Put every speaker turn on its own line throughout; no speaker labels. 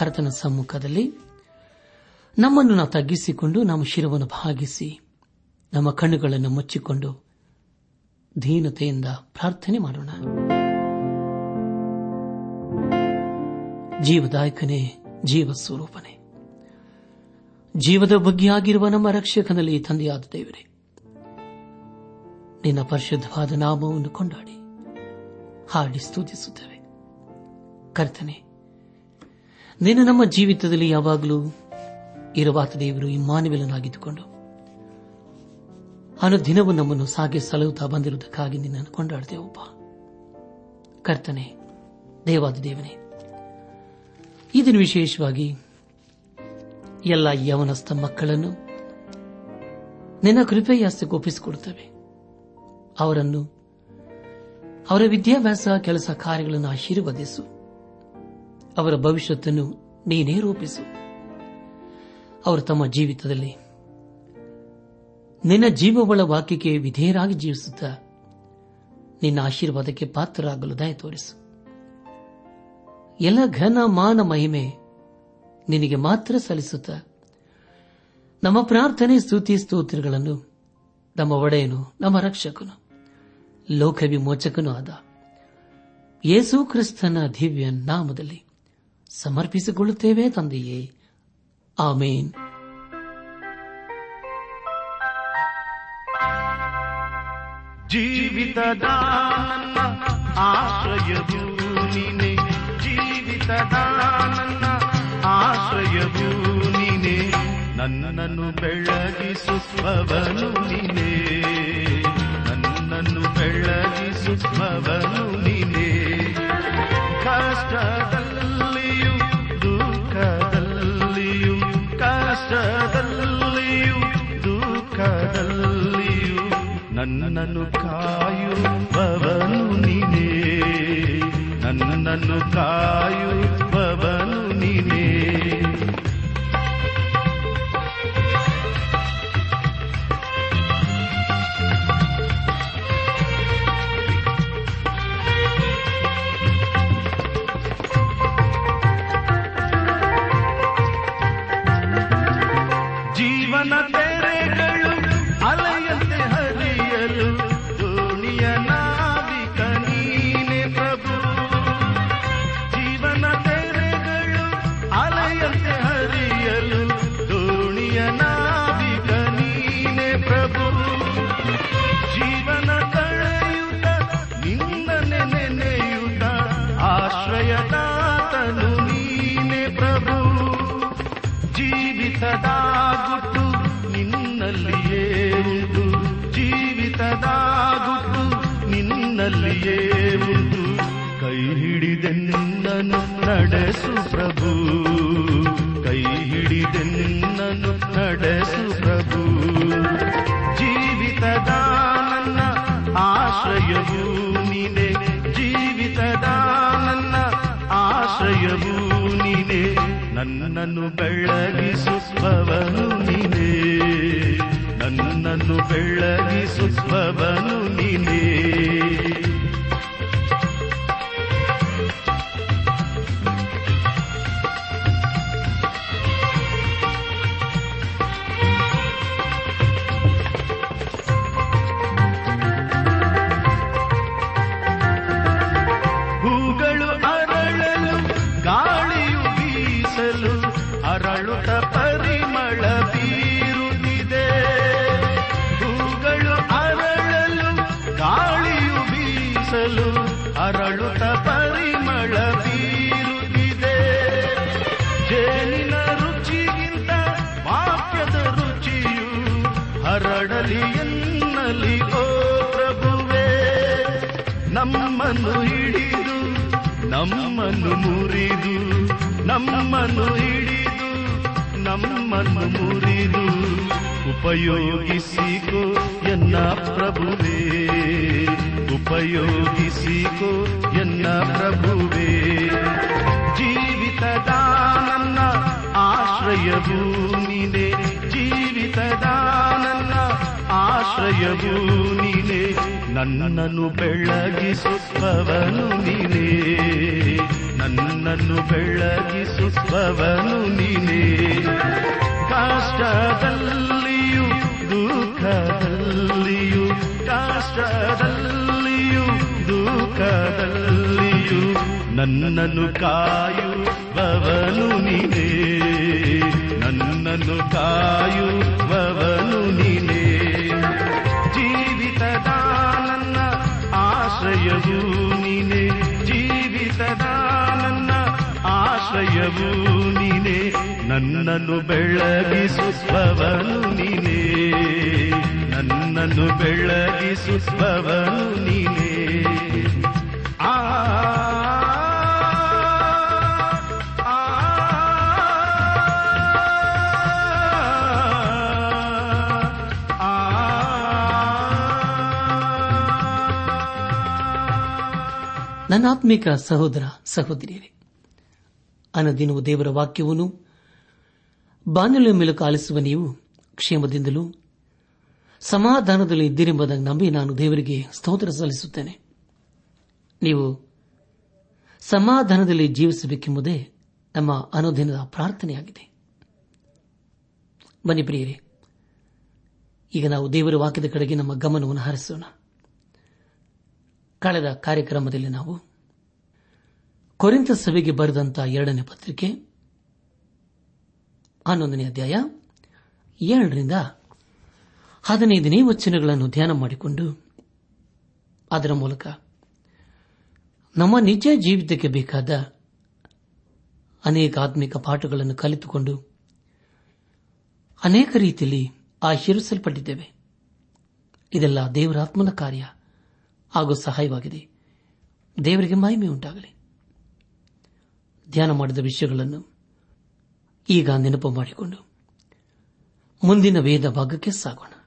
ಕರ್ತನ ಸಮ್ಮುಖದಲ್ಲಿ ನಮ್ಮನ್ನು ನಾವು ತಗ್ಗಿಸಿಕೊಂಡು ನಮ್ಮ ಶಿರವನ್ನು ಭಾಗಿಸಿ ನಮ್ಮ ಕಣ್ಣುಗಳನ್ನು ಮುಚ್ಚಿಕೊಂಡು ಧೀನತೆಯಿಂದ ಪ್ರಾರ್ಥನೆ ಮಾಡೋಣ. ಜೀವದಾಯಕನೇ ಜೀವ ಸ್ವರೂಪನೇ ಜೀವದ ಬಗ್ಗೆಯಾಗಿರುವ ನಮ್ಮ ರಕ್ಷಕನಲ್ಲಿ ತಂದೆಯಾದ ದೇವರೇ, ನಿನ್ನ ಪರಿಶುದ್ಧವಾದ ನಾಮವನ್ನು ಕೊಂಡಾಡಿ ಹಾಡಿ ಸ್ತುತಿಸುತ್ತೇವೆ. ಕರ್ತನೆ ನೀನು ನಮ್ಮ ಜೀವಿತದಲ್ಲಿ ಯಾವಾಗಲೂ ಇರುವಾತ ದೇವರು ಅನು ದಿನವೂ ನಮ್ಮನ್ನು ಸಾಗಿ ಸಲಹುತ್ತಾ ಬಂದಿರುವುದಕ್ಕಾಗಿ ನಿನ್ನನ್ನು ಕೊಂಡಾಡ್ತೇವಪ್ಪ ಕರ್ತನೆ, ದೇವಾದ ದೇವನೇ. ಇದನ್ನು ವಿಶೇಷವಾಗಿ ಎಲ್ಲ ಯವನಸ್ಥ ಮಕ್ಕಳನ್ನು ನಿನ್ನ ಕೃಪೆಯ ಹಸ್ತಕ್ಕೆ ಒಪ್ಪಿಸಿಕೊಡುತ್ತವೆ. ಅವರನ್ನು ಅವರ ವಿದ್ಯಾಭ್ಯಾಸ, ಕೆಲಸ ಕಾರ್ಯಗಳನ್ನು ಆಶೀರ್ವದಿಸು. ಅವರ ಭವಿಷ್ಯತ್ತನ್ನು ನೀನೇ ರೂಪಿಸು. ಅವರು ತಮ್ಮ ಜೀವಿತದಲ್ಲಿ ನಿನ್ನ ಜೀವವಳ ವಾಕ್ಯಕ್ಕೆ ವಿಧೇಯರಾಗಿ ಜೀವಿಸುತ್ತಾ ನಿನ್ನ ಆಶೀರ್ವಾದಕ್ಕೆ ಪಾತ್ರರಾಗಲು ದಯ ತೋರಿಸು. ಎಲ್ಲ ಘನ ಮಾನ ಮಹಿಮೆ ನಿನಗೆ ಮಾತ್ರ ಸಲ್ಲಿಸುತ್ತ ನಮ್ಮ ಪ್ರಾರ್ಥನೆ, ಸ್ತುತಿ, ಸ್ತೋತ್ರಗಳನ್ನು ನಮ್ಮ ಒಡೆಯನು, ನಮ್ಮ ರಕ್ಷಕನು ಲೋಕ ವಿಮೋಚಕನೂ ಆದ ಯೇಸು ಕ್ರಿಸ್ತನ ದಿವ್ಯ ನಾಮದಲ್ಲಿ ಸಮರ್ಪಿಸಿಕೊಳ್ಳುತ್ತೇವೆ ತಂದೆಯೇ ಆಮೇನ್
ಜೀವಿತದ ನನ್ನ ಆಶ್ರಯವು ನೀನೆ ಜೀವಿತದ ನನ್ನ ಆಶ್ರಯವು ನೀನೆ ನನ್ನನ್ನು ಬೆಳಗಿಸುವವನು ನೀನೆ ನನ್ನನ್ನು ಬೆಳಗಿಸುವವನು ನೀನೆ ಕಷ್ಟದಲ್ಲಿಯೂ ನನ್ನನ್ನು ಕಾಯುವವನು ನೀನೇ. ನನ್ನನ್ನು ಕಾಯುವವನು ಹಿಡಿದೆನ್ನನು ನಡೆಸು ಪ್ರಭು. ಕೈ ಹಿಡಿದೆನ್ನನು ನಡೆಸು ಪ್ರಭು. ಜೀವಿತದ ನನ್ನ ಆಶ್ರಯವು ನೀನೆ. ಜೀವಿತದ ನನ್ನ ಆಶ್ರಯವು ನೀನೆ. ನನ್ನನ್ನು ಬೆಳಗಿಸುವವನು ನೀನೆ. ನನ್ನನ್ನು ಬೆಳಗಿಸುವವನು ನೀನೇ. ಗಾಳಿಯು ಬೀಸಲು ಅರಳುತ ಪರಿಮಳ ಬೀರುತ್ತಿದೆ. ಜೇನಿನ ರುಚಿಗಿಂತ ವಾಕ್ಯದ ರುಚಿಯು ಹರಡಲಿ ಎನ್ನಲಿ, ಓ ಪ್ರಭುವೆ. ನಮ್ಮನ್ನು ಹಿಡಿದು, ನಮ್ಮನ್ನು ಮುರಿದು, ನಮ್ಮನ್ನು ಹಿಡಿದು, ನಮ್ಮನ್ನು ಮುರಿದು ಉಪಯೋಗಿಸಿಕೋ ಎನ್ನ ಪ್ರಭುವೇ, ಉಪಯೋಗಿಸಿಕೋ ಎನ್ನ ಪ್ರಭುವೇ. ಜೀವಿತದ ನನ್ನ ಆಶ್ರಯವೂ ನೀನೆ ಜೀವಿತದ ನನ್ನ ಆಶ್ರಯವೂ ನೀನೆ ನನ್ನನ್ನು ಬೆಳಗಿಸುತ್ತವನು ನೀನೆ, ನನ್ನನ್ನು ಬೆಳಗಿಸುತ್ತವನು ನೀನೆ. ಕಷ್ಟದಲ್ಲಿಯೂ ಕಷ್ಟದಲ್ಲಿಯೂ ದುಃಖದಲ್ಲಿಯೂ ನನ್ನನ್ನು ಕಾಯುವವನು ನೀನೇ. ನನ್ನನ್ನು ಕಾಯುವವನು ನೀನೇ. ಜೀವಿತದ ನನ್ನ ಆಶ್ರಯವು ನೀನೆ. ಜೀವಿತದ ನನ್ನ ಆಶ್ರಯವು ನೀನೆ. ನನ್ನನ್ನು ಬೆಳಗಿಸುವವನು ನೀನೇ. ನನ್ನನ್ನು ಬೆಳಗಿಸುವವನು ನೀನೇ ಆ
ನನ್ನಾತ್ಮಿಕ ಸಹೋದರ ಸಹೋದರಿಯರೇ ಅನದಿನವು ದೇವರ ವಾಕ್ಯವನ್ನು ಬಾನುಲಿಯ ಮೇಲೆ ಆಲಿಸುವ ನೀವು ಕ್ಷೇಮದಿಂದಲೂ ಸಮಾಧಾನದಲ್ಲಿ ಇದ್ದೀರೆಂಬುದಾಗಿ ನಂಬಿ ನಾನು ದೇವರಿಗೆ ಸ್ತೋತ್ರ ಸಲ್ಲಿಸುತ್ತೇನೆ. ನೀವು ಸಮಾಧಾನದಲ್ಲಿ ಜೀವಿಸಬೇಕೆಂಬುದೇ ನಮ್ಮ ಅನುದಿನದ ಪ್ರಾರ್ಥನೆಯಾಗಿದೆ. ಬನ್ನಿ ಪ್ರಿಯರೇ, ಈಗ ನಾವು ದೇವರ ವಾಕ್ಯದ ಕಡೆಗೆ ನಮ್ಮ ಗಮನವನ್ನು ಹರಿಸೋಣ. ಕಳೆದ ಕಾರ್ಯಕ್ರಮದಲ್ಲಿ ನಾವು ಕೊರಿಂತ ಸಭೆಗೆ ಬರೆದಂತಹ ಎರಡನೇ ಪತ್ರಿಕೆ, ಹನ್ನೊಂದನೇ ಅಧ್ಯಾಯ, ಏಳರಿಂದ ಹದಿನೈದನೇ ವಚನಗಳನ್ನು ಧ್ಯಾನ ಮಾಡಿಕೊಂಡು ಅದರ ಮೂಲಕ ನಮ್ಮ ನಿಜ ಜೀವಿತಕ್ಕೆ ಬೇಕಾದ ಅನೇಕ ಆತ್ಮಿಕ ಪಾಠಗಳನ್ನು ಕಲಿತುಕೊಂಡು ಅನೇಕ ರೀತಿಯಲ್ಲಿ ಆಶೀರ್ವಿಸಲ್ಪಟ್ಟಿದ್ದೇವೆ. ಇದೆಲ್ಲ ದೇವರಾತ್ಮನ ಕಾರ್ಯ ಹಾಗೂ ಸಹಾಯವಾಗಿದೆ. ದೇವರಿಗೆ ಮಹಿಮೆ ಉಂಟಾಗಲಿ. ಧ್ಯಾನ ಮಾಡಿದ ವಿಷಯಗಳನ್ನು ಈಗ ನೆನಪು ಮಾಡಿಕೊಂಡು ಮುಂದಿನ ವೇದ ಭಾಗಕ್ಕೆ ಸಾಗೋಣ.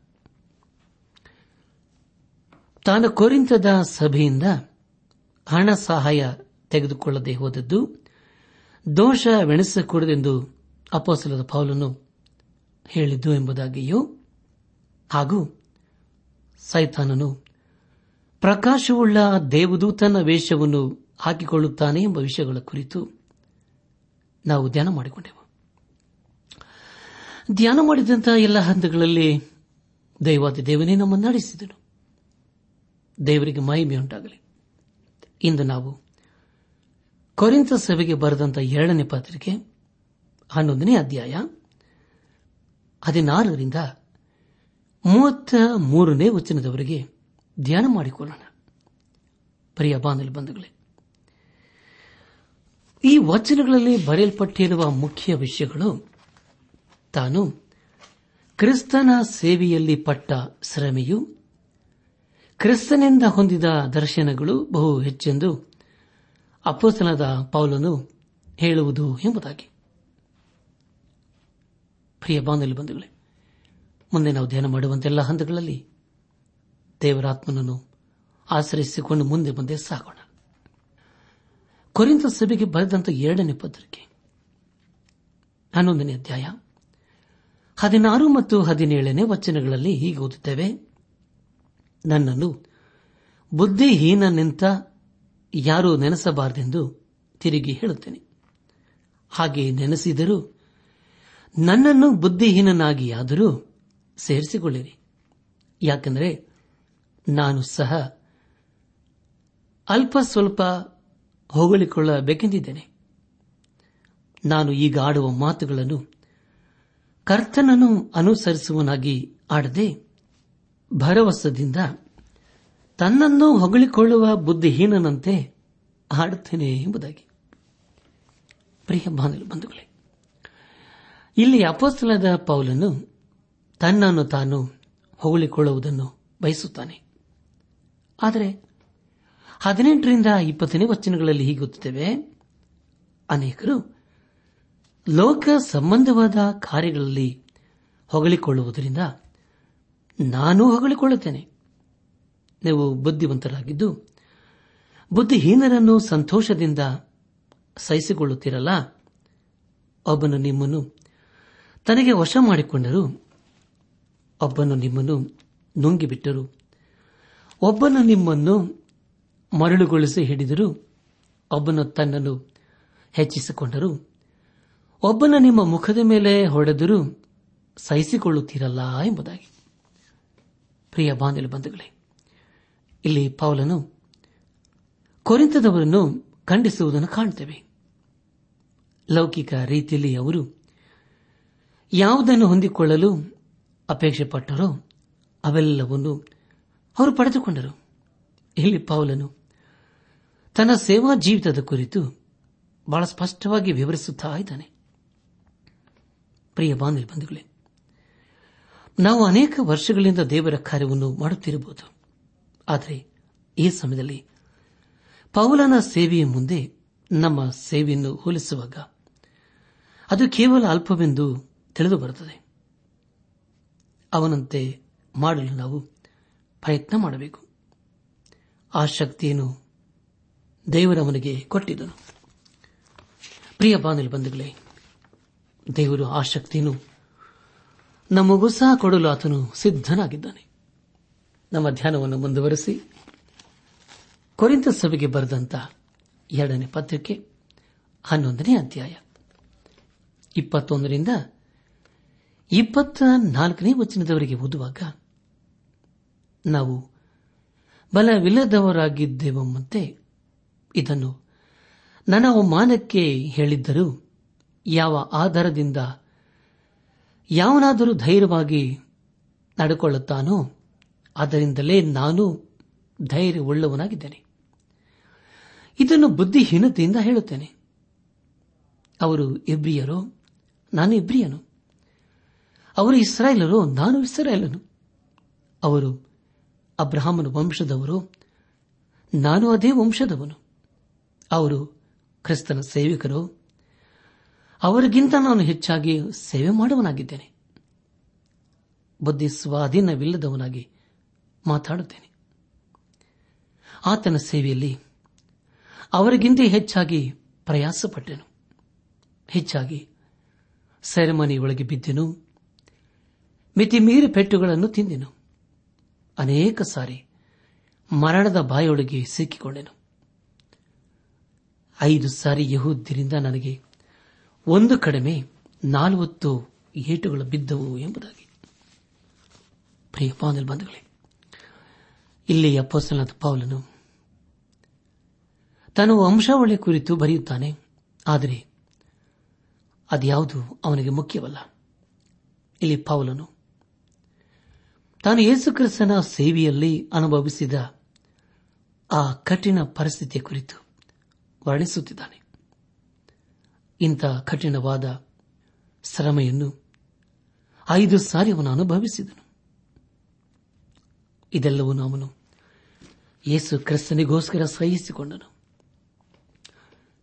ತಾನು ಕೊರಿಂತದ ಸಭೆಯಿಂದ ಹಣ ಸಹಾಯ ತೆಗೆದುಕೊಳ್ಳದೆ ಹೋದದ್ದು ದೋಷವೆಣಿಸಕೂಡದೆಂದು ಅಪೋಸಲದ ಪೌಲನು ಹೇಳಿದ್ದು ಎಂಬುದಾಗಿಯೂ ಹಾಗೂ ಸೈತಾನನು ಪ್ರಕಾಶವುಳ್ಳ ದೇವದೂತನ ವೇಷವನ್ನು ಹಾಕಿಕೊಳ್ಳುತ್ತಾನೆ ಎಂಬ ವಿಷಯಗಳ ಕುರಿತು ನಾವು ಧ್ಯಾನ ಮಾಡಿಕೊಂಡೆವು. ಧ್ಯಾನ ಮಾಡಿದಂತಹ ಎಲ್ಲ ಹಂತಗಳಲ್ಲಿ ದೈವಾದಿ ದೇವನೇ ನಮ್ಮನ್ನು ನಡೆಸಿದನು. ದೇವರಿಗೆ ಮಹಿಮೆಯುಂಟಾಗಲಿ ಇಂದು ನಾವು ಕೊರಿಂತ ಸಭೆಗೆ ಬರೆದಂತ ಎರಡನೇ ಪತ್ರಿಕೆ, ಹನ್ನೊಂದನೇ ಅಧ್ಯಾಯ, ಹದಿನಾರರಿಂದ ಮೂವತ್ತ ಮೂರನೇ ವಚನದವರೆಗೆ ಧ್ಯಾನ ಮಾಡಿಕೊಳ್ಳೋಣ. ಪ್ರಿಯ ಬಂಧುಗಳೇ, ಈ ವಚನಗಳಲ್ಲಿ ಬರೆಯಲ್ಪಟ್ಟಿರುವ ಮುಖ್ಯ ವಿಷಯಗಳು, ತಾನು ಕ್ರಿಸ್ತನ ಸೇವೆಯಲ್ಲಿ ಪಟ್ಟ ಶ್ರಮೆಯು ಕ್ರಿಸ್ತನಿಂದ ಹೊಂದಿದ ದರ್ಶನಗಳು ಬಹು ಹೆಚ್ಚೆಂದು ಅಪ್ಪಸನದ ಪೌಲನು ಹೇಳುವುದು ಎಂಬುದಾಗಿ. ಪ್ರಿಯ ಬಂಧುಗಳೇ, ಮುಂದೆ ನಾವು ಧ್ಯಾನ ಮಾಡುವಂತೆಲ್ಲ ಹಂತಗಳಲ್ಲಿ ದೇವರಾತ್ಮನನ್ನು ಆಶ್ರಯಿಸಿಕೊಂಡು ಮುಂದೆ ಮುಂದೆ ಸಾಗೋಣ. ಕೊರಿಂದ ಸಭೆಗೆ ಬರೆದಂತ ಎರಡನೇ ಪತ್ರಿಕೆ, ಹನ್ನೊಂದನೇ ಅಧ್ಯಾಯ, ಹದಿನಾರು ಮತ್ತು ಹದಿನೇಳನೇ ವಚನಗಳಲ್ಲಿ ಹೀಗೆ ಓದುತ್ತೇವೆ ನನ್ನನ್ನು ಬುದ್ಧಿಹೀನನೆಂತ ಯಾರೂ ನೆನೆಸಬಾರದೆಂದು ತಿರುಗಿ ಹೇಳುತ್ತೇನೆ. ಹಾಗೆ ನೆನೆಸಿದರೂ ನನ್ನನ್ನು ಬುದ್ಧಿಹೀನನಾಗಿಯಾದರೂ ಸೇರಿಸಿಕೊಳ್ಳಿರಿ. ಯಾಕೆಂದರೆ ನಾನು ಸಹ ಅಲ್ಪ ಸ್ವಲ್ಪ ಹೊಗಳಿಕೊಳ್ಳಬೇಕೆಂದಿದ್ದೇನೆ. ನಾನು ಈಗ ಆಡುವ ಮಾತುಗಳನ್ನು ಕರ್ತನನ್ನು ಅನುಸರಿಸುವನಾಗಿ ಆಡದೆ ಭರವಸದಿಂದ ತನ್ನನ್ನು ಹೊಗಳಿಕೊಳ್ಳುವ ಬುದ್ಧಿಹೀನನಂತೆ ಹಾಡುತ್ತೇನೆ ಎಂಬುದಾಗಿ. ಪ್ರಿಯ ಬಂಧುಗಳೇ, ಇಲ್ಲಿ ಅಪೋಸ್ತಲದ ಪೌಲನು ತನ್ನನ್ನು ತಾನು ಹೊಗಳಿಕೊಳ್ಳುವುದನ್ನು ಬಯಸುತ್ತಾನೆ. ಆದರೆ ಹದಿನೆಂಟರಿಂದ ಇಪ್ಪತ್ತನೇ ವಚನಗಳಲ್ಲಿ ಹೀಗೆ ಓದುತ್ತೇವೆ ಅನೇಕರು ಲೋಕ ಸಂಬಂಧವಾದ ಕಾರ್ಯಗಳಲ್ಲಿ ಹೊಗಳಿಕೊಳ್ಳುವುದರಿಂದ ನಾನೂ ಹೊಗಳಿಕೊಳ್ಳುತ್ತೇನೆ ನೀವು ಬುದ್ಧಿವಂತರಾಗಿದ್ದು, ಬುದ್ಧಿಹೀನರನ್ನು ಸಂತೋಷದಿಂದ ಸಹಿಸಿಕೊಳ್ಳುತ್ತೀರಲ್ಲ? ಒಬ್ಬನು ನಿಮ್ಮನ್ನು ತನಗೆ ವಶ ಮಾಡಿಕೊಂಡರು, ಒಬ್ಬನು ನಿಮ್ಮನ್ನು ನುಂಗಿಬಿಟ್ಟರು, ಒಬ್ಬನು ನಿಮ್ಮನ್ನು ಮರಳುಗೊಳಿಸಿ ಹಿಡಿದರು, ಒಬ್ಬನು ತನ್ನನ್ನು ಹೆಚ್ಚಿಸಿಕೊಂಡರು, ಒಬ್ಬನ ನಿಮ್ಮ ಮುಖದ ಮೇಲೆ ಹೊಡೆದರೂ ಸಹಿಸಿಕೊಳ್ಳುತ್ತೀರಲ್ಲ ಎಂಬುದಾಗಿ. ಪ್ರಿಯ ಬಾಂಧಲು ಬಂಧುಗಳೇ, ಇಲ್ಲಿ ಪೌಲನು ಕೊರಿಂತದವರನ್ನು ಖಂಡಿಸುವುದನ್ನು ಕಾಣುತ್ತೇವೆ. ಲೌಕಿಕ ರೀತಿಯಲ್ಲಿ ಅವರು ಯಾವುದನ್ನು ಹೊಂದಿಕೊಳ್ಳಲು ಅಪೇಕ್ಷೆ ಪಟ್ಟರೋ ಅವೆಲ್ಲವನ್ನು ಅವರು ಪಡೆದುಕೊಂಡರು. ಇಲ್ಲಿ ಪೌಲನು ತನ್ನ ಸೇವಾ ಜೀವಿತದ ಕುರಿತು ಬಹಳ ಸ್ಪಷ್ಟವಾಗಿ ವಿವರಿಸುತ್ತಾ ಇದ್ದಾನೆ. ಪ್ರಿಯ ಬಾಂಧವ್ಯ ಬಂಧುಗಳೇ ನಾವು ಅನೇಕ ವರ್ಷಗಳಿಂದ ದೇವರ ಕಾರ್ಯವನ್ನು ಮಾಡುತ್ತಿರಬಹುದು. ಆದರೆ ಈ ಸಮಯದಲ್ಲಿ ಪೌಲನ ಸೇವೆಯ ಮುಂದೆ ನಮ್ಮ ಸೇವೆಯನ್ನು ಹೋಲಿಸುವಾಗ ಅದು ಕೇವಲ ಅಲ್ಪವೆಂದು ತಿಳಿದು ಬರುತ್ತದೆ ಅವನಂತೆ ಮಾಡಲು ನಾವು ಪ್ರಯತ್ನ ಮಾಡಬೇಕು. ಆ ಶಕ್ತಿಯನ್ನು ದೇವರವನಿಗೆ ಕೊಟ್ಟಿದ್ದನು. ಪ್ರಿಯ ಬಾನಲಿ ಬಂಧುಗಳೇ, ದೇವರು ಆ ಶಕ್ತಿಯನ್ನು ನಮಗೂ ಸಹ ಕೊಡಲು ಆತನು ಸಿದ್ಧನಾಗಿದ್ದಾನೆ. ನಮ್ಮ ಧ್ಯಾನವನ್ನು ಮುಂದುವರೆಸಿ. ಕೊರಿಂತ ಸಭೆಗೆ ಬರೆದಂತ ಎರಡನೇ ಪತ್ರಿಕೆ ಹನ್ನೊಂದನೇ ಅಧ್ಯಾಯ. ಇಪ್ಪತ್ತೊಂದರಿಂದ ಇಪ್ಪತ್ತ ನಾಲ್ಕನೇ ವಚನದವರೆಗೆ ಓದುವಾಗ ನಾವು ಬಲವಿಲ್ಲದವರಾಗಿದ್ದೇವೆಂಬಂತೆ ಇದನ್ನು ನನ್ನ ಅವಮಾನಕ್ಕೆ ಹೇಳಿದ್ದರೂ ಯಾವ ಆಧಾರದಿಂದ ಯಾವನಾದರೂ ಧೈರ್ಯವಾಗಿ ನಡೆಕೊಳ್ಳುತ್ತಾನೋ ಅದರಿಂದಲೇ ನಾನು ಧೈರ್ಯವುಳ್ಳವನಾಗಿದ್ದೇನೆ. ಇದನ್ನು ಬುದ್ಧಿಹೀನತೆಯಿಂದ ಹೇಳುತ್ತೇನೆ. ಅವರು ಇಬ್ರಿಯರೋ, ನಾನು ಇಬ್ರಿಯನು. ಅವರು ಇಸ್ರಾಯೇಲರು, ನಾನು ಇಸ್ರಾಯೇಲನು. ಅವರು ಅಬ್ರಹಾಮನ ವಂಶದವರು, ನಾನು ಅದೇ ವಂಶದವನು. ಅವರು ಕ್ರಿಸ್ತನ ಸೇವಕರು ಅವರಿಗಿಂತ ನಾನು ಹೆಚ್ಚಾಗಿ ಸೇವೆ ಮಾಡುವನಾಗಿದ್ದೇನೆ. ಬುದ್ಧಿ ಸ್ವಾಧೀನವಿಲ್ಲದವನಾಗಿ ಮಾತಾಡುತ್ತೇನೆ. ಆತನ ಸೇವೆಯಲ್ಲಿ ಅವರಿಗಿಂತ ಹೆಚ್ಚಾಗಿ ಪ್ರಯಾಸಪಟ್ಟೆನು. ಹೆಚ್ಚಾಗಿ ಸೆರೆಮನಿಯೊಳಗೆ ಬಿದ್ದೆನು. ಮಿತಿ ಮೀರಿ ಪೆಟ್ಟುಗಳನ್ನು ತಿಂದೆನು. ಅನೇಕ ಸಾರಿ ಮರಣದ ಬಾಯೊಳಗೆ ಸಿಕ್ಕಿಕೊಂಡೆನು. ಐದು ಸಾರಿ ಯಹೂದ್ಯರಿಂದ ನನಗೆ ಒಂದು ಕಡಿಮೆ ನಾಲ್ವತ್ತು ಏಟುಗಳು ಬಿದ್ದವು ಎಂಬುದಾಗಿ. ಇಲ್ಲಿ ಅಪ್ಪಸ್ತನಾದ ಪೌಲನು ತಾನು ವಂಶಾವಳಿ ಕುರಿತು ಬರೆಯುತ್ತಾನೆ. ಆದರೆ ಅದ್ಯಾವುದು ಅವನಿಗೆ ಮುಖ್ಯವಲ್ಲ. ಇಲ್ಲಿ ಪೌಲನು ತಾನು ಯೇಸುಕ್ರಿಸ್ತನ ಸೇವೆಯಲ್ಲಿ ಅನುಭವಿಸಿದ ಆ ಕಠಿಣ ಪರಿಸ್ಥಿತಿಯ ಕುರಿತು ವರ್ಣಿಸುತ್ತಿದ್ದಾನೆ. ಇಂಥ ಕಠಿಣವಾದ ಶ್ರಮೆಯನ್ನು ಐದು ಸಾರಿ ಅವನು ಅನುಭವಿಸಿದನು. ಇದೆಲ್ಲವೂ ಅವನು ಯೇಸು ಕ್ರಿಸ್ತನಿಗೋಸ್ಕರ ಸಹಿಸಿಕೊಂಡನು.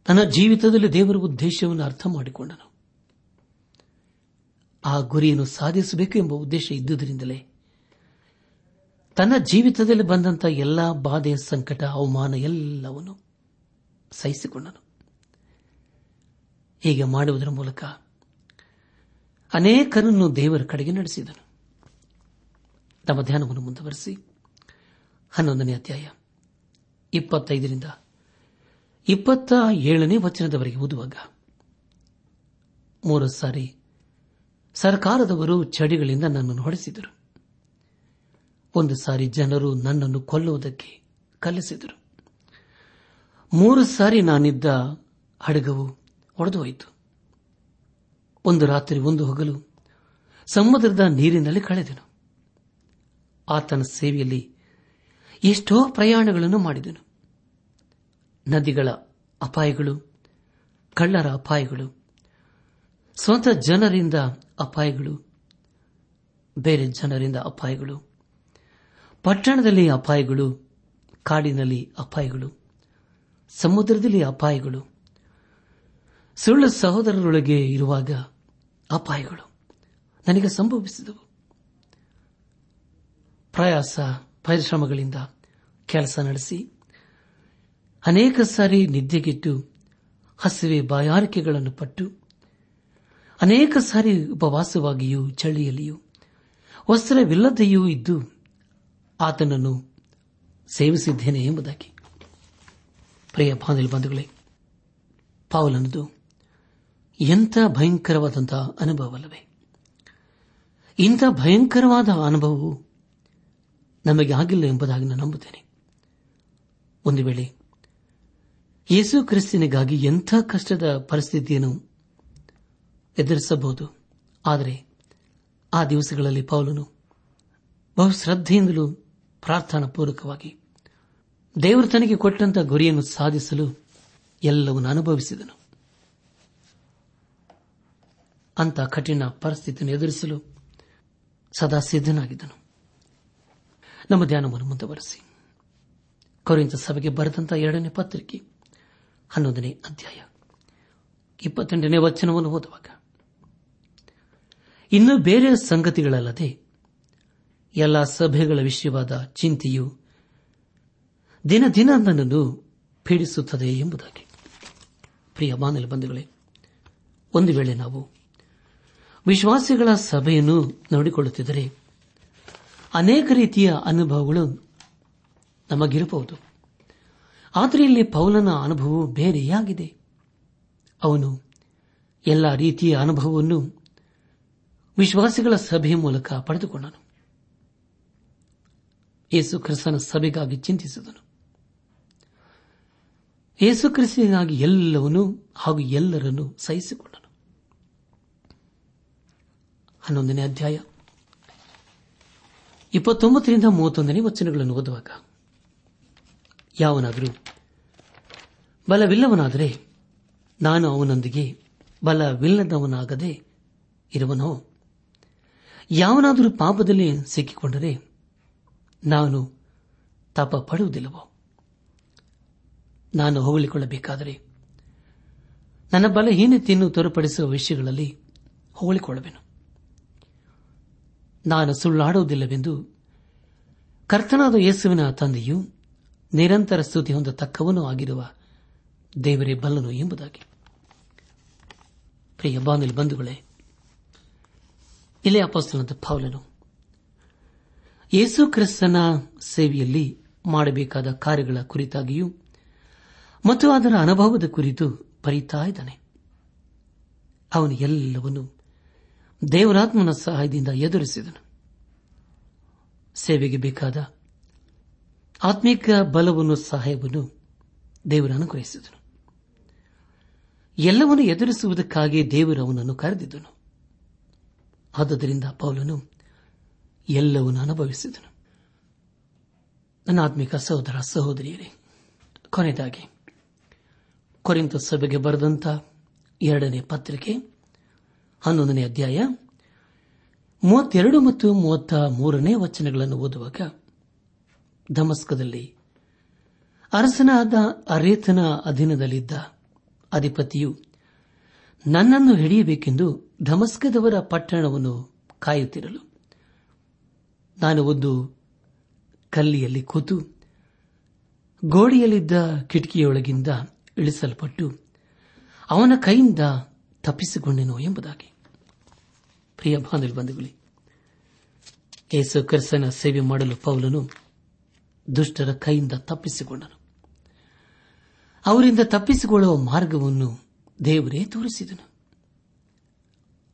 ತನ್ನ ಜೀವಿತದಲ್ಲಿ ದೇವರ ಉದ್ದೇಶವನ್ನು ಅರ್ಥ ಮಾಡಿಕೊಂಡನು. ಆ ಗುರಿಯನ್ನು ಸಾಧಿಸಬೇಕು ಎಂಬ ಉದ್ದೇಶ ಇದ್ದುದರಿಂದಲೇ ತನ್ನ ಜೀವಿತದಲ್ಲಿ ಬಂದಂತಹ ಎಲ್ಲಾ ಬಾಧೆ, ಸಂಕಟ, ಅವಮಾನ ಎಲ್ಲವನ್ನು ಸಹಿಸಿಕೊಂಡನು. ಹೀಗೆ ಮಾಡುವುದರ ಮೂಲಕ ಅನೇಕರನ್ನು ದೇವರ ಕಡೆಗೆ ನಡೆಸಿದನು. ತಮ್ಮ ಧ್ಯಾನವನ್ನು ಮುಂದುವರೆಸಿ. ಹನ್ನೊಂದನೇ ಅಧ್ಯಾಯ, ಇಪ್ಪತ್ತೈದರಿಂದ ಇಪ್ಪತ್ತ ಏಳನೇ ವಚನದವರೆಗೆ ಓದುವಾಗ, ಮೂರು ಸಾರಿ ಸರ್ಕಾರದವರು ಚಡಿಗಳಿಂದ ನನ್ನನ್ನು ಹೊಡೆಸಿದರು. ಒಂದು ಸಾರಿ ಜನರು ನನ್ನನ್ನು ಕೊಲ್ಲುವುದಕ್ಕೆ ಕಲಿಸಿದರು. ಮೂರು ಸಾರಿ ನಾನಿದ್ದ ಹಡಗವು ಒಡೆದು ಹೋಯಿತು ಒಂದು ರಾತ್ರಿ ಒಂದು ಹಗಲು ಸಮುದ್ರದ ನೀರಿನಲ್ಲಿ ಕಳೆದನು. ಆತನ ಸೇವೆಯಲ್ಲಿ ಎಷ್ಟೋ ಪ್ರಯಾಣಗಳನ್ನು ಮಾಡಿದನು. ನದಿಗಳ ಅಪಾಯಗಳು, ಕಳ್ಳರ ಅಪಾಯಗಳು, ಸ್ವಂತ ಜನರಿಂದ ಅಪಾಯಗಳು, ಬೇರೆ ಜನರಿಂದ ಅಪಾಯಗಳು, ಪಟ್ಟಣದಲ್ಲಿ ಅಪಾಯಗಳು, ಕಾಡಿನಲ್ಲಿ ಅಪಾಯಗಳು, ಸಮುದ್ರದಲ್ಲಿ ಅಪಾಯಗಳು ಸುಳ್ಳು ಸಹೋದರರೊಳಗೆ ಇರುವಾಗ ಅಪಾಯಗಳು ನನಗೆ ಸಂಭವಿಸಿದವು. ಪ್ರಯಾಸ, ಪರಿಶ್ರಮಗಳಿಂದ ಕೆಲಸ ನಡೆಸಿ ಅನೇಕ ಸಾರಿ ನಿದ್ದೆಗೆಟ್ಟು ಹಸಿವೆ ಬಾಯಾರಿಕೆಗಳನ್ನು ಪಟ್ಟು ಅನೇಕ ಸಾರಿ ಉಪವಾಸವಾಗಿಯೂ ಚಳಿಯಲ್ಲಿಯೂ ವಸ್ತ್ರವಿಲ್ಲದೆಯೂ ಇದ್ದು ಆತನನ್ನು ಸೇವಿಸಿದ್ದೇನೆ ಎಂಬುದಾಗಿ. ಪ್ರಿಯ ಬಾಂಧವೇ ಪಾವಲನದು ಎಂಥ ಭಯಂಕರವಾದಂತಹ ಅನುಭವವಲ್ಲವೇ? ಇಂಥ ಭಯಂಕರವಾದ ಅನುಭವವು ನಮಗೆ ಆಗಿಲ್ಲ ಎಂಬುದಾಗಿ ನಾನು ನಂಬುತ್ತೇನೆ. ಒಂದು ವೇಳೆ ಯೇಸು ಕ್ರಿಸ್ತನಿಗಾಗಿ ಎಂಥ ಕಷ್ಟದ ಪರಿಸ್ಥಿತಿಯನ್ನು ಎದುರಿಸಬಹುದು. ಆದರೆ ಆ ದಿವಸಗಳಲ್ಲಿ ಪೌಲನು ಬಹು ಶ್ರದ್ಧೆಯಿಂದಲೂ ಪ್ರಾರ್ಥನಾ ಪೂರ್ವಕವಾಗಿ ದೇವರು ತನಗೆ ಕೊಟ್ಟಂತಹ ಗುರಿಯನ್ನು ಸಾಧಿಸಲು ಎಲ್ಲವನ್ನು ಅನುಭವಿಸಿದನು. ಅಂತ ಕಠಿಣ ಪರಿಸ್ಥಿತಿಯನ್ನು ಎದುರಿಸಲು ಸದಾ ಸಿದ್ದನಾಗಿದ್ದನು ನಮ್ಮ ಧ್ಯಾನವನ್ನು ಮುಂದುವರೆಸಿ. ಕೊರಿಂತ ಸಭೆಗೆ ಬರೆದಂತಹ ಎರಡನೇ ಪತ್ರಿಕೆ, ಹನ್ನೊಂದನೇ ಅಧ್ಯಾಯ, ಇಪ್ಪತ್ತೆಂಟನೇ ವಚನವನ್ನು ಓದುವಾಗ, ಇನ್ನು ಬೇರೆ ಸಂಗತಿಗಳಲ್ಲದೆ ಎಲ್ಲ ಸಭೆಗಳ ವಿಷಯವಾದ ಚಿಂತೆಯು ದಿನ ದಿನ ನನ್ನನ್ನು ಪೀಡಿಸುತ್ತದೆ ಎಂಬುದಾಗಿ. ಪ್ರಿಯ ಮಾನಲ ಬಂಧುಗಳೇ, ಒಂದು ವೇಳೆ ನಾವು ವಿಶ್ವಾಸಿಗಳ ಸಭೆಯನ್ನು ನೋಡಿಕೊಳ್ಳುತ್ತಿದ್ದರೆ ಅನೇಕ ರೀತಿಯ ಅನುಭವಗಳು ನಮಗಿರಬಹುದು. ಆದರೆ ಇಲ್ಲಿ ಪೌಲನ ಅನುಭವವು ಬೇರೆಯಾಗಿದೆ. ಅವನು ಎಲ್ಲ ರೀತಿಯ ಅನುಭವವನ್ನು ವಿಶ್ವಾಸಿಗಳ ಸಭೆಯ ಮೂಲಕ ಪಡೆದುಕೊಂಡನು. ಯೇಸು ಕ್ರಿಸ್ತನ ಸಭೆಗಾಗಿ ಚಿಂತಿಸಿದನು. ಯೇಸು ಕ್ರಿಸ್ತನಾಗಿ ಎಲ್ಲವನ್ನೂ ಹಾಗೂ ಎಲ್ಲರನ್ನೂ ಸಹಿಸಿಕೊಂಡನು. ಹನ್ನೊಂದನೇ ಅಧ್ಯಾಯ. ಇಪ್ಪತ್ತೊಂಬತ್ತರಿಂದ ಮೂವತ್ತೊಂದನೇ ವಚನಗಳನ್ನು ಓದುವಾಗ, ಯಾವನಾದರೂ, ಬಲವಿಲ್ಲವನಾದರೆ ನಾನು ಅವನೊಂದಿಗೆ ಬಲವಿಲ್ಲದವನಾಗದೆ ಇರುವನೋ? ಯಾವನಾದರೂ ಪಾಪದಲ್ಲಿ ಸಿಕ್ಕಿಕೊಂಡರೆ ನಾನು ತಪ ಪಡುವುದಿಲ್ಲವೋ? ನಾನು ಹೊಗಳಿಕೊಳ್ಳಬೇಕಾದರೆ ನನ್ನ ಬಲಹೀನತೆಯನ್ನು ತೋರ್ಪಡಿಸುವ ವಿಷಯಗಳಲ್ಲಿ ಹೊಗಳಿಕೊಳ್ಳಬೇನು ನಾನು ಸುಳ್ಳಾಡುವುದಿಲ್ಲವೆಂದು ಕರ್ತನಾದ ಯೇಸುವಿನ ತಂದೆಯು ನಿರಂತರ ಸ್ತುತಿ ಹೊಂದತಕ್ಕವನೂ ಆಗಿರುವ ದೇವರೇ ಬಲ್ಲನು ಎಂಬುದಾಗಿ. ಪ್ರಿಯ ಬಾನಿಲ್ ಬಂಧುಗಳೇ, ಇಲ್ಲೇ ಅಪಸ್ತನಂತ ಪೌಲನು ಯೇಸು ಕ್ರಿಸ್ತನ ಸೇವೆಯಲ್ಲಿ ಮಾಡಬೇಕಾದ ಕಾರ್ಯಗಳ ಕುರಿತಾಗಿಯೂ ಮತ್ತು ಅದರ ಅನುಭವದ ಕುರಿತು ಬರೀತಾ ಇದ್ದಾನೆ. ಅವನು ಎಲ್ಲವನ್ನು ದೇವರಾತ್ಮನ ಸಹಾಯದಿಂದ ಎದುರಿಸಿದನು. ಸೇವೆಗೆ ಬೇಕಾದ ಆತ್ಮಿಕ ಬಲವನ್ನು, ಸಹಾಯವನ್ನು ದೇವರ ಅನುಗ್ರಹಿಸಿದನು. ಎಲ್ಲವನ್ನು ಎದುರಿಸುವುದಕ್ಕಾಗಿ ದೇವರು ಅವನನ್ನು ಕರೆದಿದ್ದನು. ಆದ್ದರಿಂದ ಪೌಲನು ಎಲ್ಲವನ್ನು ಅನುಭವಿಸಿದನು. ನನ್ನ ಆತ್ಮಿಕ ಸಹೋದರ, ಸಹೋದರಿಯರೇ, ಕೊನೆಯದಾಗಿ ಕೊರಿಂತ ಸಭೆಗೆ ಬರೆದಂತ ಎರಡನೇ ಪತ್ರಿಕೆ ಹನ್ನೊಂದನೇ ಅಧ್ಯಾಯ, ಮೂವತ್ತೆರಡು ಮತ್ತು ಮೂವತ್ತ ಮೂರನೇ ವಚನಗಳನ್ನು ಓದುವಾಗ ಧಮಸ್ಕದಲ್ಲಿ ಅರಸನಾದ ಅರೇತನ ಅಧೀನದಲ್ಲಿದ್ದ ಅಧಿಪತಿಯು, ನನ್ನನ್ನು ಹಿಡಿಯಬೇಕೆಂದು ಧಮಸ್ಕದವರ ಪಟ್ಟಣವನ್ನು ಕಾಯುತ್ತಿರಲು. ನಾನು ಒಂದು ಕಲ್ಲಿಯಲ್ಲಿ ಕೂತು ಗೋಡೆಯಲ್ಲಿದ್ದ ಕಿಟಕಿಯೊಳಗಿಂದ ಇಳಿಸಲ್ಪಟ್ಟು ಅವನ ಕೈಯಿಂದ ತಪ್ಪಿಸಿಕೊಂಡೆನು ಎಂಬುದಾಗಿ. ಪ್ರಿಯ ಬಂಧುಗಳೇ, ಯೇಸು ಕ್ರಿಸ್ತನ ಸೇವೆ ಮಾಡಲು ಪೌಲನು ದುಷ್ಟರ ಕೈಯಿಂದ ತಪ್ಪಿಸಿಕೊಂಡನು. ಅವರಿಂದ ತಪ್ಪಿಸಿಕೊಳ್ಳುವ ಮಾರ್ಗವನ್ನು ದೇವರೇ ತೋರಿಸಿದನು.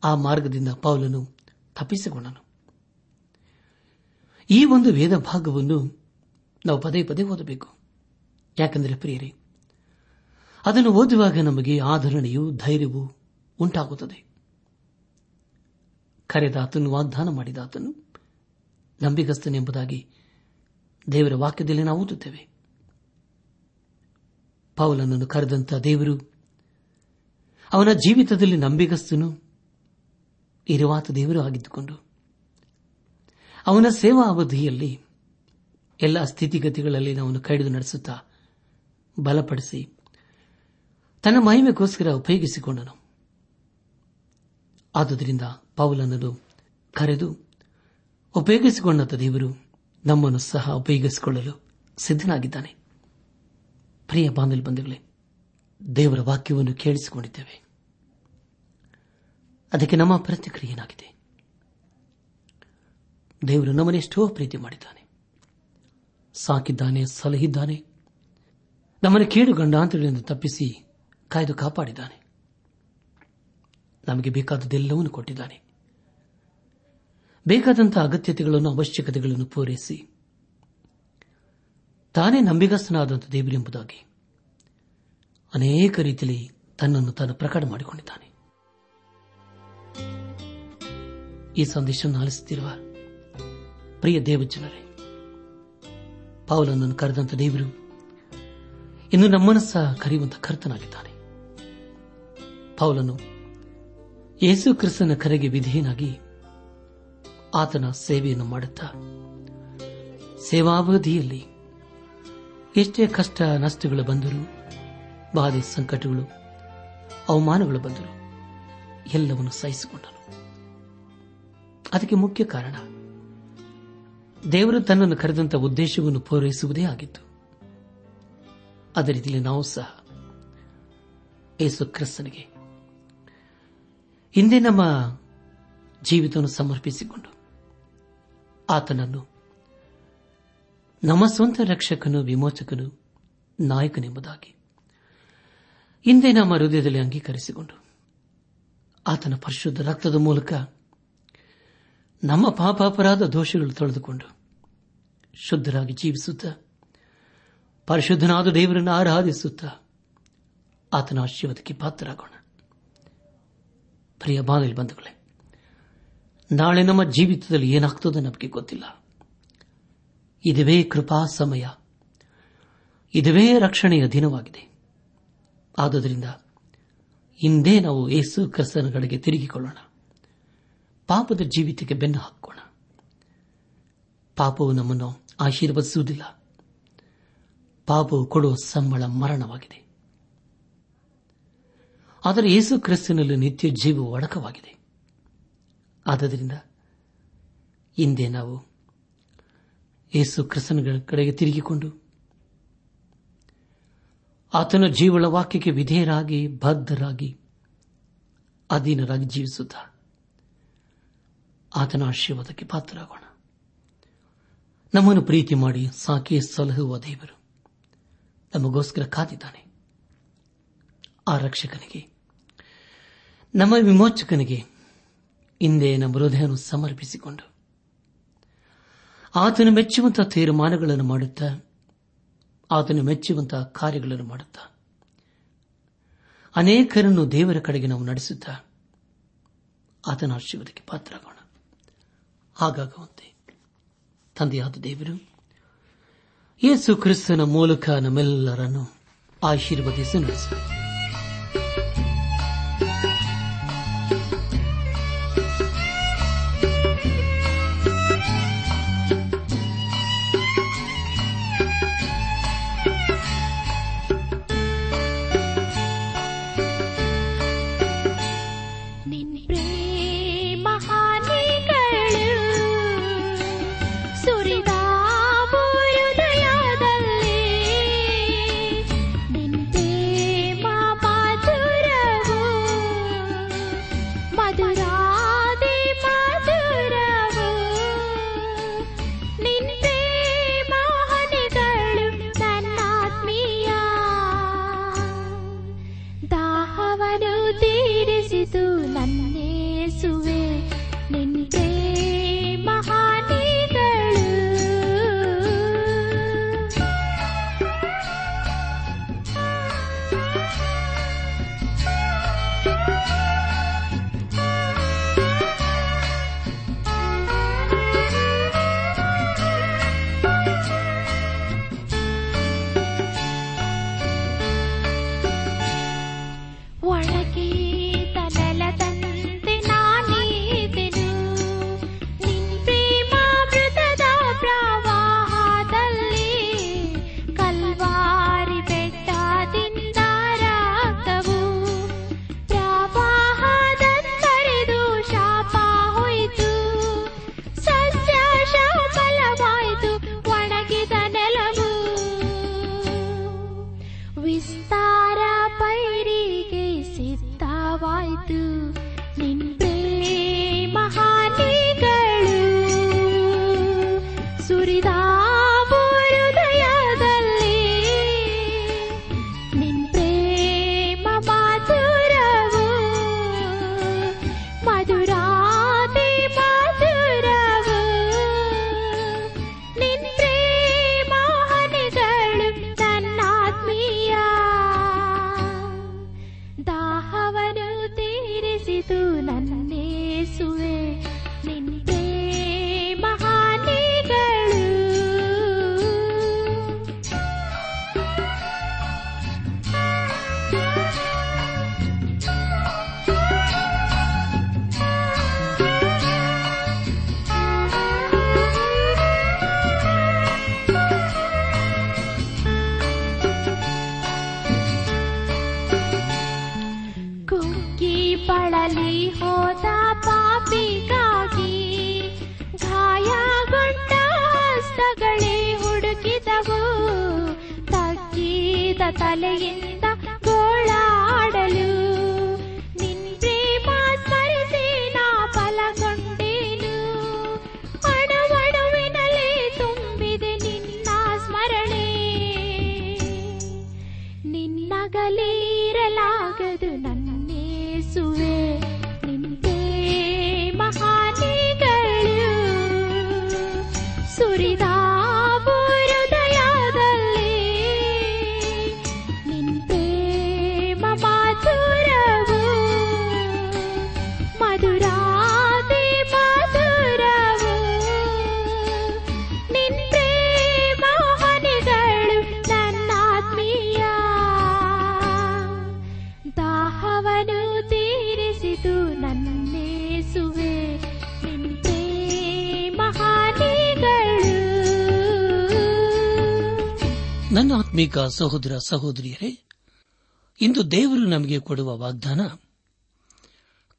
ಆ ಮಾರ್ಗದಿಂದ ಪೌಲನು ತಪ್ಪಿಸಿಕೊಂಡನು. ಈ ಒಂದು ವೇದ ಭಾಗವನ್ನು ನಾವು ಪದೇ ಪದೇ ಓದಬೇಕು. ಯಾಕೆಂದರೆ ಪ್ರಿಯರೇ, ಅದನ್ನು ಓದುವಾಗ ನಮಗೆ ಆಧರಣೆಯು ಧೈರ್ಯವೂ ಉಂಟಾಗುತ್ತದೆ. ಕರೆದಾತನು ವಾಗ್ದಾನ ಮಾಡಿದಾತನು. ನಂಬಿಗಸ್ತನೆಂಬುದಾಗಿ ದೇವರ ವಾಕ್ಯದಲ್ಲಿ ನಾವು ಓದುತ್ತೇವೆ. ಪೌಲನನ್ನು ಕರೆದಂತ ದೇವರು, ಅವನ ಜೀವಿತದಲ್ಲಿ ನಂಬಿಗಸ್ತನು, ಇರುವಾತ ದೇವರು ಆಗಿದ್ದುಕೊಂಡು, ಅವನ ಸೇವಾ ಅವಧಿಯಲ್ಲಿ ಎಲ್ಲ ಸ್ಥಿತಿಗತಿಗಳಲ್ಲಿ ಅವನು ಕೈದು ನಡೆಸುತ್ತಾ ಬಲಪಡಿಸಿ ತನ್ನ ಮಹಿಮೆಗೋಸ್ಕರ ಉಪಯೋಗಿಸಿಕೊಂಡನು. ಆದುದರಿಂದ ಪೌಲನನ್ನು ಕರೆದು ಉಪಯೋಗಿಸಿಕೊಂಡಂತ ದೇವರು ನಮ್ಮನ್ನು ಸಹ ಉಪಯೋಗಿಸಿಕೊಳ್ಳಲು ಸಿದ್ಧನಾಗಿದ್ದಾನೆ. ಪ್ರಿಯ ಬಾಂಧಲ್ ಬಂಧುಗಳೇ, ದೇವರ ವಾಕ್ಯವನ್ನು ಕೇಳಿಸಿಕೊಂಡಿದ್ದೇವೆ. ಅದಕ್ಕೆ ನಮ್ಮ ಪ್ರತಿಕ್ರಿಯೆ ಏನಾಗಿದೆ? ದೇವರು ನಮ್ಮನ್ನೆಷ್ಟೋ ಪ್ರೀತಿ ಮಾಡಿದ್ದಾನೆ. ಸಾಕಿದ್ದಾನೆ, ಸಲಹಿದ್ದಾನೆ. ನಮ್ಮನ್ನು ಕೇಡು ಗಂಡಾಂತರಗಳಿಂದ ತಪ್ಪಿಸಿ ಕಾಯ್ದು ಕಾಪಾಡಿದ್ದಾನೆ. ನಮಗೆ ಬೇಕಾದದೆಲ್ಲವನ್ನೂ ಕೊಟ್ಟಿದ್ದಾನೆ. ಬೇಕಾದಂತಹ ಅಗತ್ಯತೆಗಳನ್ನು, ಅವಶ್ಯಕತೆಗಳನ್ನು ಪೂರೈಸಿ. ತಾನೇ ನಂಬಿಗಸ್ತನಾದಂಥ ದೇವರೆಂಬುದಾಗಿ ಅನೇಕ ರೀತಿಯಲ್ಲಿ ತನ್ನನ್ನು ತಾನು ಪ್ರಕಟ ಮಾಡಿಕೊಂಡಿದ್ದಾನೆ. ಈ ಸಂದೇಶವನ್ನು ಆಲಿಸುತ್ತಿರುವ ಪ್ರಿಯ ದೇವಜನರೇ ಪಾವಲನ್ನು ಕರೆದಂತ ದೇವರು ಇನ್ನು ನಮ್ಮನ್ನು ಸಹ ಕರೆಯುವಂತಹ ಕರ್ತನಾಗಿದ್ದಾನೆ. ಪೌಲನು ಯೇಸು ಕ್ರಿಸ್ತನ ಕರೆಗೆ ವಿಧೇಯನಾಗಿ ಆತನ ಸೇವೆಯನ್ನು ಮಾಡುತ್ತಾ. ಸೇವಾವಧಿಯಲ್ಲಿ ಎಷ್ಟೇ ಕಷ್ಟ ನಷ್ಟಗಳು ಬಂದರೂ, ಬಾಧೆ ಸಂಕಟಗಳು, ಅವಮಾನಗಳು ಬಂದರು ಎಲ್ಲವನ್ನು ಸಹಿಸಿಕೊಂಡನು. ಅದಕ್ಕೆ ಮುಖ್ಯ ಕಾರಣ, ದೇವರು ತನ್ನನ್ನು ಕರೆದಂತ ಉದ್ದೇಶವನ್ನು ಪೂರೈಸುವುದೇ ಆಗಿತ್ತು. ಅದೇ ರೀತಿಯಲ್ಲಿ ನಾವು ಸಹ ಯೇಸು ಕ್ರಿಸ್ತನಿಗೆ ಹಿಂದೆ ನಮ್ಮ ಜೀವಿತವನ್ನು ಸಮರ್ಪಿಸಿಕೊಂಡು ಆತನನ್ನು ನಮ್ಮ ಸ್ವಂತ ರಕ್ಷಕನು, ವಿಮೋಚಕನು, ನಾಯಕನೆಂಬುದಾಗಿ ಹಿಂದೆ ನಮ್ಮ ಹೃದಯದಲ್ಲಿ ಅಂಗೀಕರಿಸಿಕೊಂಡು ಆತನ ಪರಿಶುದ್ಧ ರಕ್ತದ ಮೂಲಕ ನಮ್ಮ ಪಾಪಾಪರಾಧ ದೋಷಗಳು ತೊಳೆದುಕೊಂಡು ಶುದ್ಧರಾಗಿ ಜೀವಿಸುತ್ತಾ, ಪರಿಶುದ್ಧನಾದ ದೇವರನ್ನು ಆರಾಧಿಸುತ್ತಾ ಆತನ ಆಶೀರ್ವಾದಕ್ಕೆ ಪಾತ್ರರಾಗೋಣ. ಪ್ರಿಯ ಬಾನಲಿ ಬಂಧುಗಳೇ, ನಾಳೆ ನಮ್ಮ ಜೀವಿತದಲ್ಲಿ ಏನಾಗ್ತದೆ ನಮಗೆ ಗೊತ್ತಿಲ್ಲ. ಇದುವೇ ಕೃಪಾ ಸಮಯ. ಇದುವೇ ರಕ್ಷಣೆಯ ದಿನವಾಗಿದೆ. ಆದುದರಿಂದ ಹಿಂದೆ ನಾವು ಏಸು ಕ್ರಿಸ್ತನ ಕಡೆಗೆ ತಿರುಗಿಕೊಳ್ಳೋಣ. ಪಾಪದ ಜೀವಿತಕ್ಕೆ ಬೆನ್ನು ಹಾಕೋಣ. ಪಾಪವು ನಮ್ಮನ್ನು ಆಶೀರ್ವದಿಸುವುದಿಲ್ಲ. ಪಾಪವು ಕೊಡುವ ಸಂಬಳ ಮರಣವಾಗಿದೆ. ಆದರೆ ಯೇಸು ಕ್ರಿಸ್ತನಲ್ಲಿ ನಿತ್ಯ ಜೀವವು ಅಡಕವಾಗಿದೆ ಆದ್ದರಿಂದ ಹಿಂದೆ ನಾವು ಯೇಸು ಕ್ರಿಸ್ತನ ಕಡೆಗೆ ತಿರುಗಿಕೊಂಡು ಆತನ ಜೀವಳ ವಾಕ್ಯಕ್ಕೆ ವಿಧೇಯರಾಗಿ, ಬದ್ಧರಾಗಿ, ಅಧೀನರಾಗಿ ಜೀವಿಸುತ್ತ ಆತನ ಆಶೀರ್ವಾದಕ್ಕೆ ಪಾತ್ರರಾಗೋಣ. ನಮ್ಮನ್ನು ಪ್ರೀತಿ ಮಾಡಿ ಸಾಕಿ ಸಲಹುವ ದೇವರು ನಮಗೋಸ್ಕರ ಕಾದಿದ್ದಾನೆ. ಆ ರಕ್ಷಕನಿಗೆ ನಮ್ಮ ವಿಮೋಚಕನಿಗೆ ಹಿಂದೆ ನಮ್ಮ ಹೃದಯವನ್ನು ಸಮರ್ಪಿಸಿಕೊಂಡು. ಆತನು ಮೆಚ್ಚುವಂತಹ ತೀರ್ಮಾನಗಳನ್ನು ಮಾಡುತ್ತಾ, ಆತನು ಮೆಚ್ಚುವಂತಹ ಕಾರ್ಯಗಳನ್ನು ಮಾಡುತ್ತಾ. ಅನೇಕರನ್ನು ದೇವರ ಕಡೆಗೆ ನಾವು ನಡೆಸುತ್ತಾ, ಆತನ ಆಶೀರ್ವಾದಕ್ಕೆ ಪಾತ್ರರಾಗೋಣ. ಹಾಗಾಗುವಂತೆ, ತಂದೆಯಾದ ದೇವರು, ಯೇಸು ಕ್ರಿಸ್ತನ ಮೂಲಕ ನಮ್ಮೆಲ್ಲರನ್ನು ಆಶೀರ್ವದಿಸಿ ನಡೆಸಲಿ
தலையின்
ನನ್ನ ಆತ್ಮೀಕ ಸಹೋದರ ಸಹೋದರಿಯರೇ, ಇಂದು ದೇವರು ನಮಗೆ ಕೊಡುವ ವಾಗ್ದಾನ,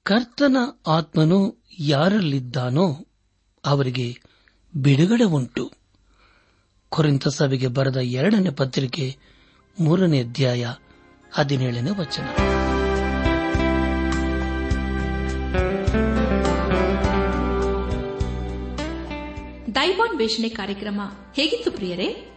ಕರ್ತನ ಆತ್ಮನು ಯಾರಲ್ಲಿದ್ದಾನೋ ಅವರಿಗೆ ಬಿಡುಗಡೆ ಉಂಟು. ಕೊರಿಂತ ಸಭೆಗೆ ಬರೆದ ಎರಡನೇ ಪತ್ರಿಕೆ ಮೂರನೇ ಅಧ್ಯಾಯ ಹದಿನೇಳನೇ ವಚನ.
ದೈವಾನ್ವೇಷಣೆ ಕಾರ್ಯಕ್ರಮ ಹೇಗಿತ್ತು ಪ್ರಿಯರೇ?